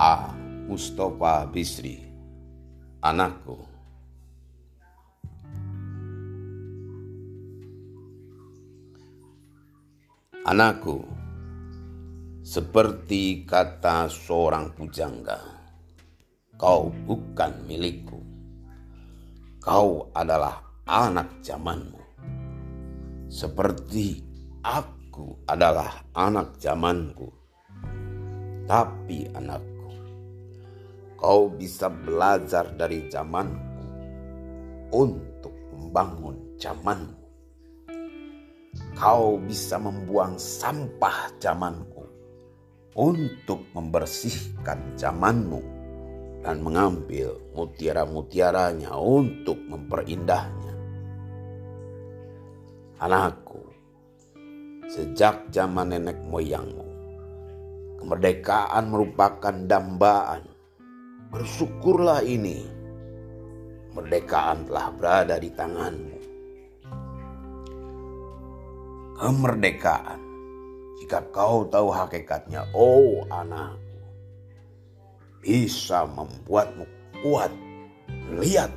A. Mustafa Bisri Anakku. Anakku Seperti kata seorang pujangga Kau bukan milikku. Kau adalah anak zamanmu. Seperti aku adalah anak zamanku. Tapi anak kau bisa belajar dari zamanku untuk membangun zamanmu. Kau bisa membuang sampah zamanku untuk membersihkan zamanmu dan mengambil mutiara-mutiaranya untuk memperindahnya. Anakku, sejak zaman nenek moyangmu, kemerdekaan merupakan dambaan Bersyukurlah ini. Merdekaan telah berada di tanganmu. Kemerdekaan. Jika kau tahu hakikatnya, oh anakku. Bisa membuatmu kuat. Lihat.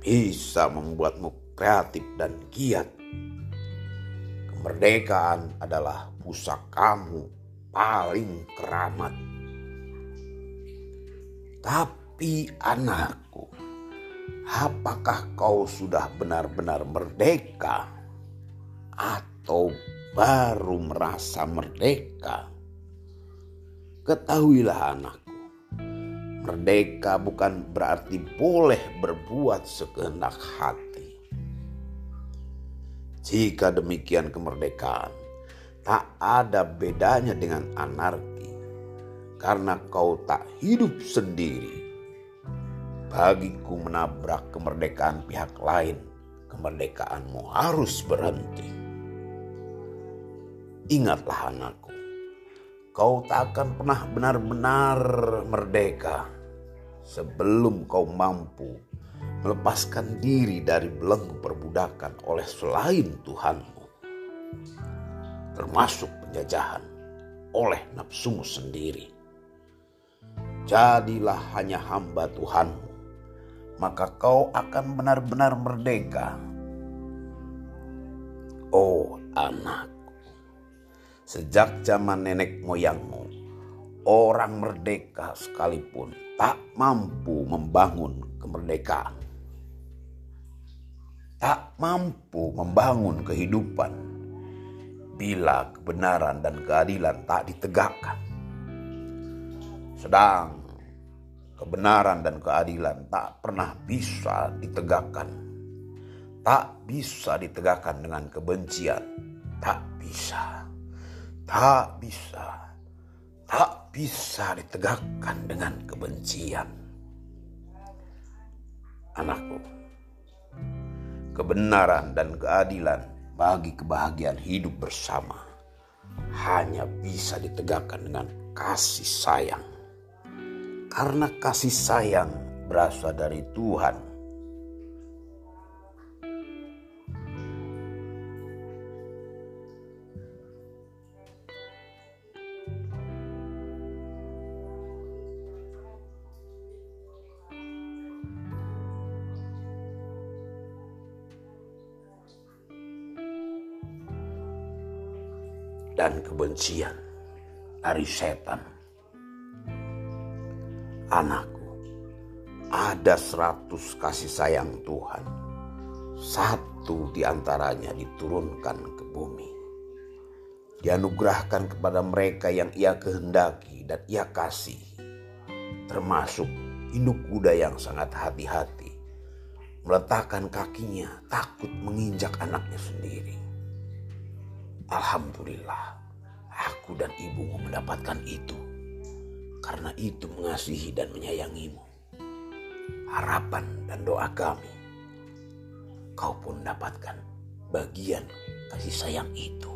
Bisa membuatmu kreatif dan giat. Kemerdekaan adalah pusakamu paling keramat tapi anakku, apakah kau sudah benar-benar merdeka atau baru merasa merdeka? Ketahuilah anakku, merdeka bukan berarti boleh berbuat sekehendak hati. Jika demikian kemerdekaan, tak ada bedanya dengan anarki karena kau tak hidup sendiri. Bagiku menabrak kemerdekaan pihak lain, kemerdekaanmu harus berhenti. Ingatlah anakku, kau tak akan pernah benar-benar merdeka sebelum kau mampu melepaskan diri dari belenggu perbudakan oleh selain Tuhanmu, termasuk penjajahan oleh nafsumu sendiri jadilah hanya hamba Tuhanmu, maka kau akan benar-benar merdeka. Oh anakku, sejak zaman nenek moyangmu, orang merdeka sekalipun tak mampu membangun kemerdekaan. Tak mampu membangun kehidupan bila kebenaran dan keadilan tak ditegakkan sedang kebenaran dan keadilan tak pernah bisa ditegakkan. Tak bisa ditegakkan dengan kebencian. Tak bisa. Tak bisa. Tak bisa ditegakkan dengan kebencian. Anakku, kebenaran dan keadilan bagi kebahagiaan hidup bersama hanya bisa ditegakkan dengan kasih sayang karena kasih sayang berasal dari Tuhan. dan kebencian dari setan anakku, ada seratus kasih sayang Tuhan. Satu di antaranya diturunkan ke bumi. Dianugerahkan kepada mereka yang ia kehendaki dan ia kasih. Termasuk induk kuda yang sangat hati-hati. Meletakkan kakinya takut menginjak anaknya sendiri. Alhamdulillah, aku dan ibumu mendapatkan itu karena itu mengasihi dan menyayangimu. Harapan dan doa kami, kau pun dapatkan bagian kasih sayang itu.